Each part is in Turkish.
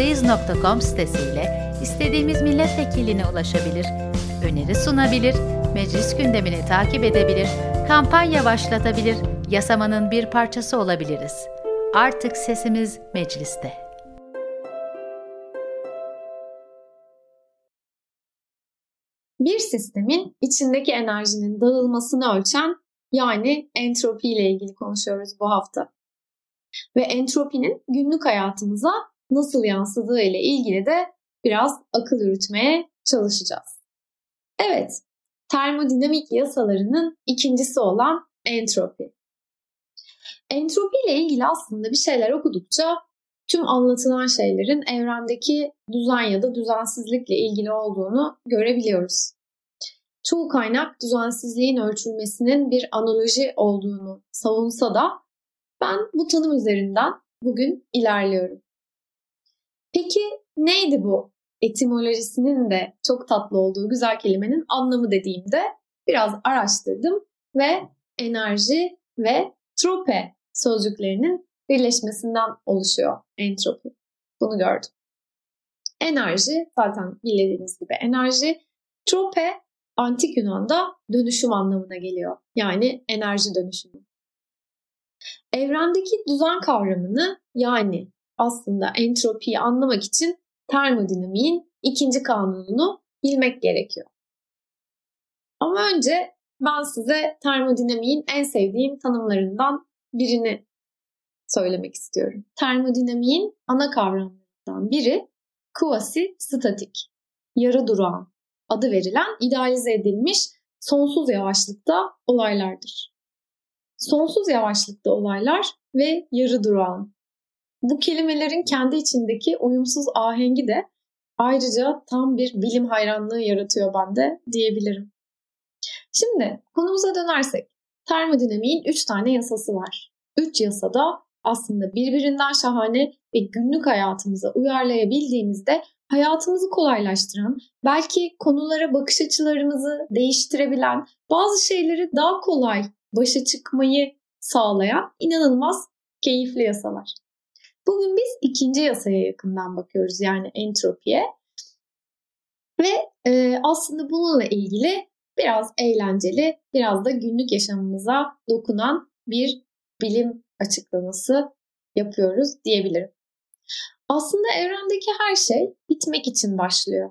meclisteyiz.com sitesiyle istediğimiz milletvekiline ulaşabilir, öneri sunabilir, meclis gündemini takip edebilir, kampanya başlatabilir, yasamanın bir parçası olabiliriz. Artık sesimiz mecliste. Bir sistemin içindeki enerjinin dağılmasını ölçen yani entropi ile ilgili konuşuyoruz bu hafta. Ve entropinin günlük hayatımıza nasıl yansıdığı ile ilgili de biraz akıl yürütmeye çalışacağız. Evet, termodinamik yasalarının ikincisi olan entropi. Entropi ile ilgili aslında bir şeyler okudukça tüm anlatılan şeylerin evrendeki düzen ya da düzensizlikle ilgili olduğunu görebiliyoruz. Çoğu kaynak düzensizliğin ölçülmesinin bir analoji olduğunu savunsa da ben bu tanım üzerinden bugün ilerliyorum. Peki neydi bu? Etimolojisinin de çok tatlı olduğu güzel kelimenin anlamı dediğimde biraz araştırdım ve enerji ve trope sözcüklerinin birleşmesinden oluşuyor entropi. Bunu gördüm. Enerji zaten bildiğiniz gibi enerji. Trope antik Yunan'da dönüşüm anlamına geliyor. Yani enerji dönüşümü. Evrendeki düzen kavramını yani aslında entropiyi anlamak için termodinamiğin ikinci kanununu bilmek gerekiyor. Ama önce ben size termodinamiğin en sevdiğim tanımlarından birini söylemek istiyorum. Termodinamiğin ana kavramlarından biri quasi statik, yarı durağan adı verilen idealize edilmiş sonsuz yavaşlıkta olaylardır. Sonsuz yavaşlıkta olaylar ve yarı durağan. Bu kelimelerin kendi içindeki uyumsuz ahengi de ayrıca tam bir bilim hayranlığı yaratıyor bende diyebilirim. Şimdi konumuza dönersek termodinamiğin 3 tane yasası var. 3 yasada aslında birbirinden şahane ve günlük hayatımıza uyarlayabildiğimizde hayatımızı kolaylaştıran, belki konulara bakış açılarımızı değiştirebilen, bazı şeyleri daha kolay başa çıkmayı sağlayan inanılmaz keyifli yasalar. Bugün biz ikinci yasaya yakından bakıyoruz yani entropiye. Ve e, aslında bununla ilgili biraz eğlenceli, biraz da günlük yaşamımıza dokunan bir bilim açıklaması yapıyoruz diyebilirim. Aslında evrendeki her şey bitmek için başlıyor.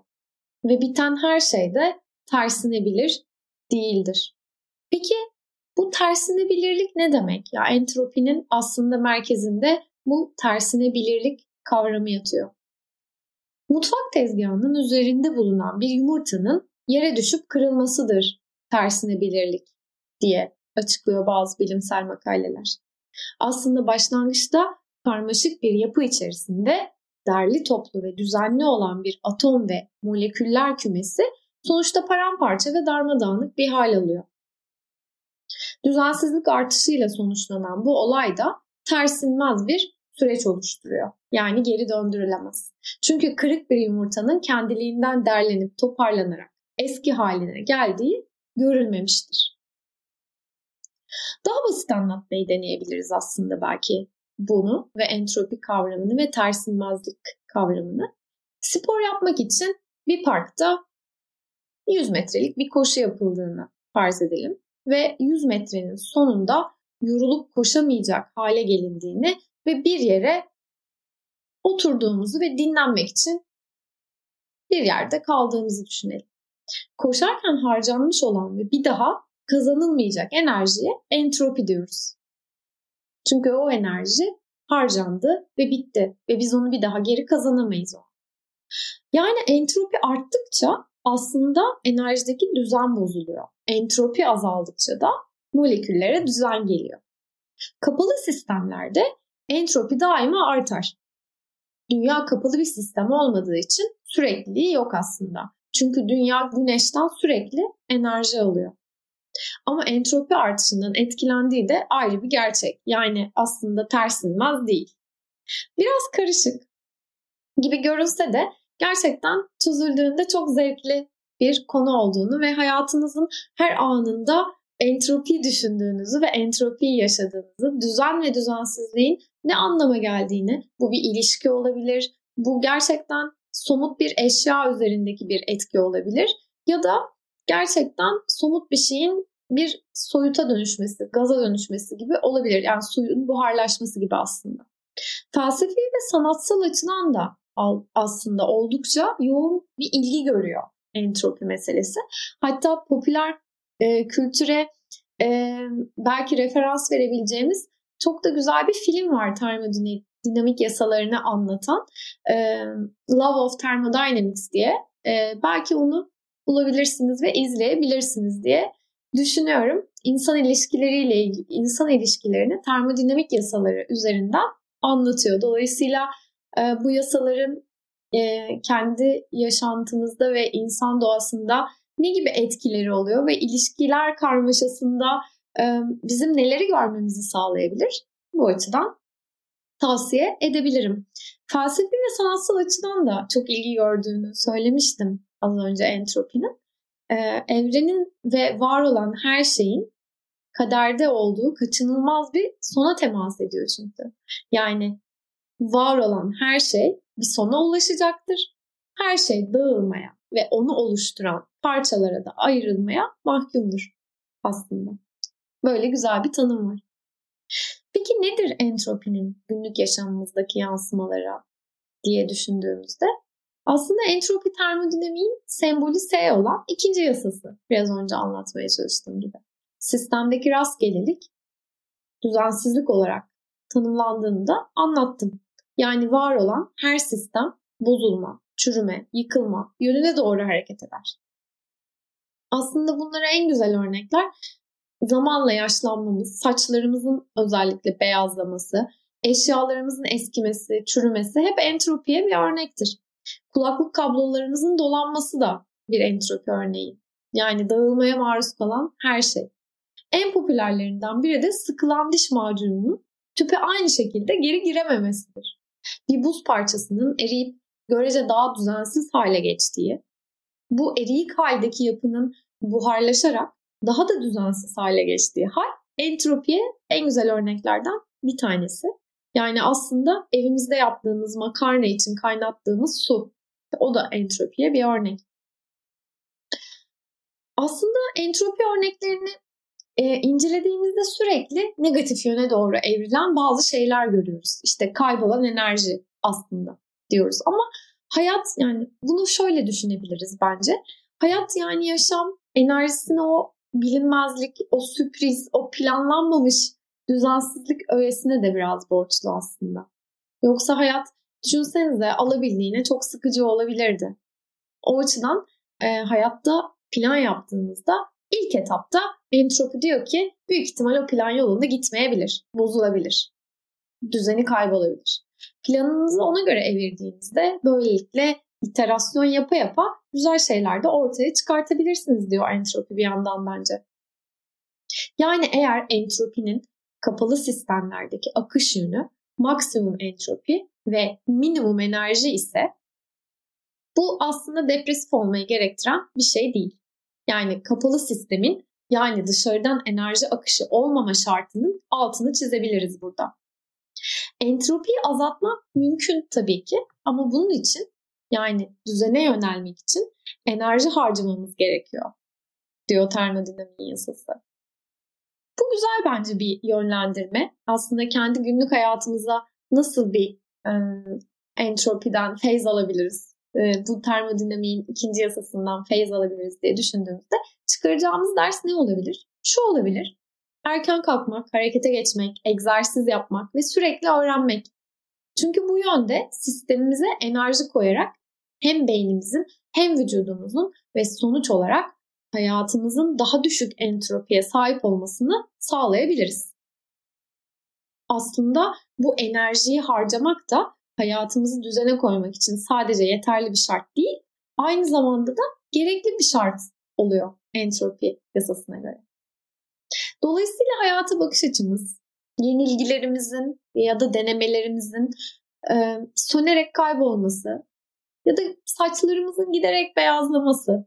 Ve biten her şey de tersinebilir değildir. Peki bu tersinebilirlik ne demek? Ya entropinin aslında merkezinde bu tersinebilirlik kavramı yatıyor. Mutfak tezgahının üzerinde bulunan bir yumurtanın yere düşüp kırılmasıdır tersinebilirlik diye açıklıyor bazı bilimsel makaleler. Aslında başlangıçta karmaşık bir yapı içerisinde derli toplu ve düzenli olan bir atom ve moleküller kümesi sonuçta paramparça ve darmadağınık bir hal alıyor. Düzensizlik artışıyla sonuçlanan bu olay da tersinmez bir süreç oluşturuyor. Yani geri döndürülemez. Çünkü kırık bir yumurtanın kendiliğinden derlenip toparlanarak eski haline geldiği görülmemiştir. Daha basit anlatmayı deneyebiliriz aslında belki bunu ve entropi kavramını ve tersinmezlik kavramını. Spor yapmak için bir parkta 100 metrelik bir koşu yapıldığını farz edelim ve 100 metrenin sonunda yorulup koşamayacak hale gelindiğini ve bir yere oturduğumuzu ve dinlenmek için bir yerde kaldığımızı düşünelim. Koşarken harcanmış olan ve bir daha kazanılmayacak enerjiye entropi diyoruz. Çünkü o enerji harcandı ve bitti ve biz onu bir daha geri kazanamayız o. Yani entropi arttıkça aslında enerjideki düzen bozuluyor. Entropi azaldıkça da moleküllere düzen geliyor. Kapalı sistemlerde entropi daima artar. Dünya kapalı bir sistem olmadığı için sürekliliği yok aslında. Çünkü dünya güneşten sürekli enerji alıyor. Ama entropi artışından etkilendiği de ayrı bir gerçek. Yani aslında tersinmez değil. Biraz karışık gibi görünse de gerçekten çözüldüğünde çok zevkli bir konu olduğunu ve hayatınızın her anında entropi düşündüğünüzü ve entropiyi yaşadığınızı, düzen ve düzensizliğin ne anlama geldiğini, bu bir ilişki olabilir, Bu gerçekten somut bir eşya üzerindeki bir etki olabilir ya da gerçekten somut bir şeyin bir soyuta dönüşmesi, gaza dönüşmesi gibi olabilir. Yani suyun buharlaşması gibi aslında. Felsefi ve sanatsal açıdan da aslında oldukça yoğun bir ilgi görüyor entropi meselesi. Hatta popüler e, kültüre e, belki referans verebileceğimiz çok da güzel bir film var termodinamik yasalarını anlatan e, Love of Thermodynamics diye. E, belki onu bulabilirsiniz ve izleyebilirsiniz diye düşünüyorum. İnsan ilişkileriyle ilgili, insan ilişkilerini termodinamik yasaları üzerinden anlatıyor. Dolayısıyla e, bu yasaların e, kendi yaşantımızda ve insan doğasında ne gibi etkileri oluyor ve ilişkiler karmaşasında bizim neleri görmemizi sağlayabilir? Bu açıdan tavsiye edebilirim. Felsefi ve sanatsal açıdan da çok ilgi gördüğünü söylemiştim az önce entropinin. Ee, evrenin ve var olan her şeyin kaderde olduğu kaçınılmaz bir sona temas ediyor çünkü. Yani var olan her şey bir sona ulaşacaktır. Her şey dağılmaya ve onu oluşturan parçalara da ayrılmaya mahkumdur aslında. Böyle güzel bir tanım var. Peki nedir entropinin günlük yaşamımızdaki yansımaları diye düşündüğümüzde aslında entropi termodinamiğin sembolü S olan ikinci yasası. Biraz önce anlatmaya çalıştığım gibi. Sistemdeki rastgelelik düzensizlik olarak tanımlandığında anlattım. Yani var olan her sistem bozulma, çürüme, yıkılma yönüne doğru hareket eder. Aslında bunlara en güzel örnekler zamanla yaşlanmamız, saçlarımızın özellikle beyazlaması, eşyalarımızın eskimesi, çürümesi hep entropiye bir örnektir. Kulaklık kablolarımızın dolanması da bir entropi örneği. Yani dağılmaya maruz kalan her şey. En popülerlerinden biri de sıkılan diş macununun tüpe aynı şekilde geri girememesidir. Bir buz parçasının eriyip görece daha düzensiz hale geçtiği, bu eriyik haldeki yapının buharlaşarak daha da düzensiz hale geçtiği hal entropiye en güzel örneklerden bir tanesi. Yani aslında evimizde yaptığımız makarna için kaynattığımız su. O da entropiye bir örnek. Aslında entropi örneklerini e, incelediğimizde sürekli negatif yöne doğru evrilen bazı şeyler görüyoruz. İşte kaybolan enerji aslında diyoruz. Ama hayat yani bunu şöyle düşünebiliriz bence. Hayat yani yaşam enerjisini o bilinmezlik, o sürpriz, o planlanmamış düzensizlik öğesine de biraz borçlu aslında. Yoksa hayat düşünsenize alabildiğine çok sıkıcı olabilirdi. O açıdan e, hayatta plan yaptığınızda ilk etapta entropi diyor ki büyük ihtimal o plan yolunda gitmeyebilir, bozulabilir, düzeni kaybolabilir. Planınızı ona göre evirdiğinizde böylelikle iterasyon yapa yapa güzel şeyler de ortaya çıkartabilirsiniz diyor entropi bir yandan bence. Yani eğer entropinin kapalı sistemlerdeki akış yönü maksimum entropi ve minimum enerji ise bu aslında depresif olmayı gerektiren bir şey değil. Yani kapalı sistemin yani dışarıdan enerji akışı olmama şartının altını çizebiliriz burada. Entropiyi azaltmak mümkün tabii ki ama bunun için yani düzene yönelmek için enerji harcamamız gerekiyor diyor termodinamiğin yasası. Bu güzel bence bir yönlendirme. Aslında kendi günlük hayatımıza nasıl bir e, entropiden feyz alabiliriz, e, bu termodinamiğin ikinci yasasından feyz alabiliriz diye düşündüğümüzde çıkaracağımız ders ne olabilir? Şu olabilir. Erken kalkmak, harekete geçmek, egzersiz yapmak ve sürekli öğrenmek. Çünkü bu yönde sistemimize enerji koyarak hem beynimizin hem vücudumuzun ve sonuç olarak hayatımızın daha düşük entropiye sahip olmasını sağlayabiliriz. Aslında bu enerjiyi harcamak da hayatımızı düzene koymak için sadece yeterli bir şart değil, aynı zamanda da gerekli bir şart oluyor entropi yasasına göre. Dolayısıyla hayata bakış açımız, yenilgilerimizin ya da denemelerimizin e, sönerek kaybolması ya da saçlarımızın giderek beyazlaması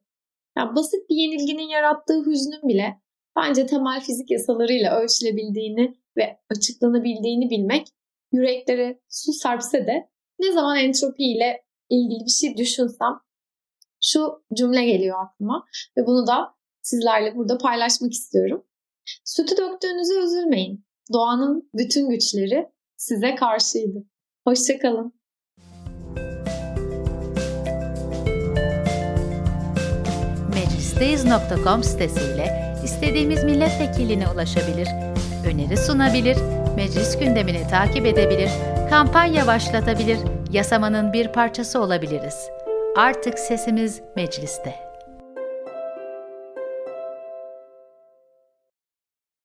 yani basit bir yenilginin yarattığı hüznün bile bence temel fizik yasalarıyla ölçülebildiğini ve açıklanabildiğini bilmek yüreklere su serpse de ne zaman entropi ile ilgili bir şey düşünsem şu cümle geliyor aklıma ve bunu da sizlerle burada paylaşmak istiyorum. Sütü döktüğünüzü üzülmeyin. Doğanın bütün güçleri size karşıydı. Hoşçakalın. Meclisteyiz.com sitesiyle istediğimiz milletvekiline ulaşabilir, öneri sunabilir, meclis gündemini takip edebilir, kampanya başlatabilir, yasamanın bir parçası olabiliriz. Artık sesimiz mecliste.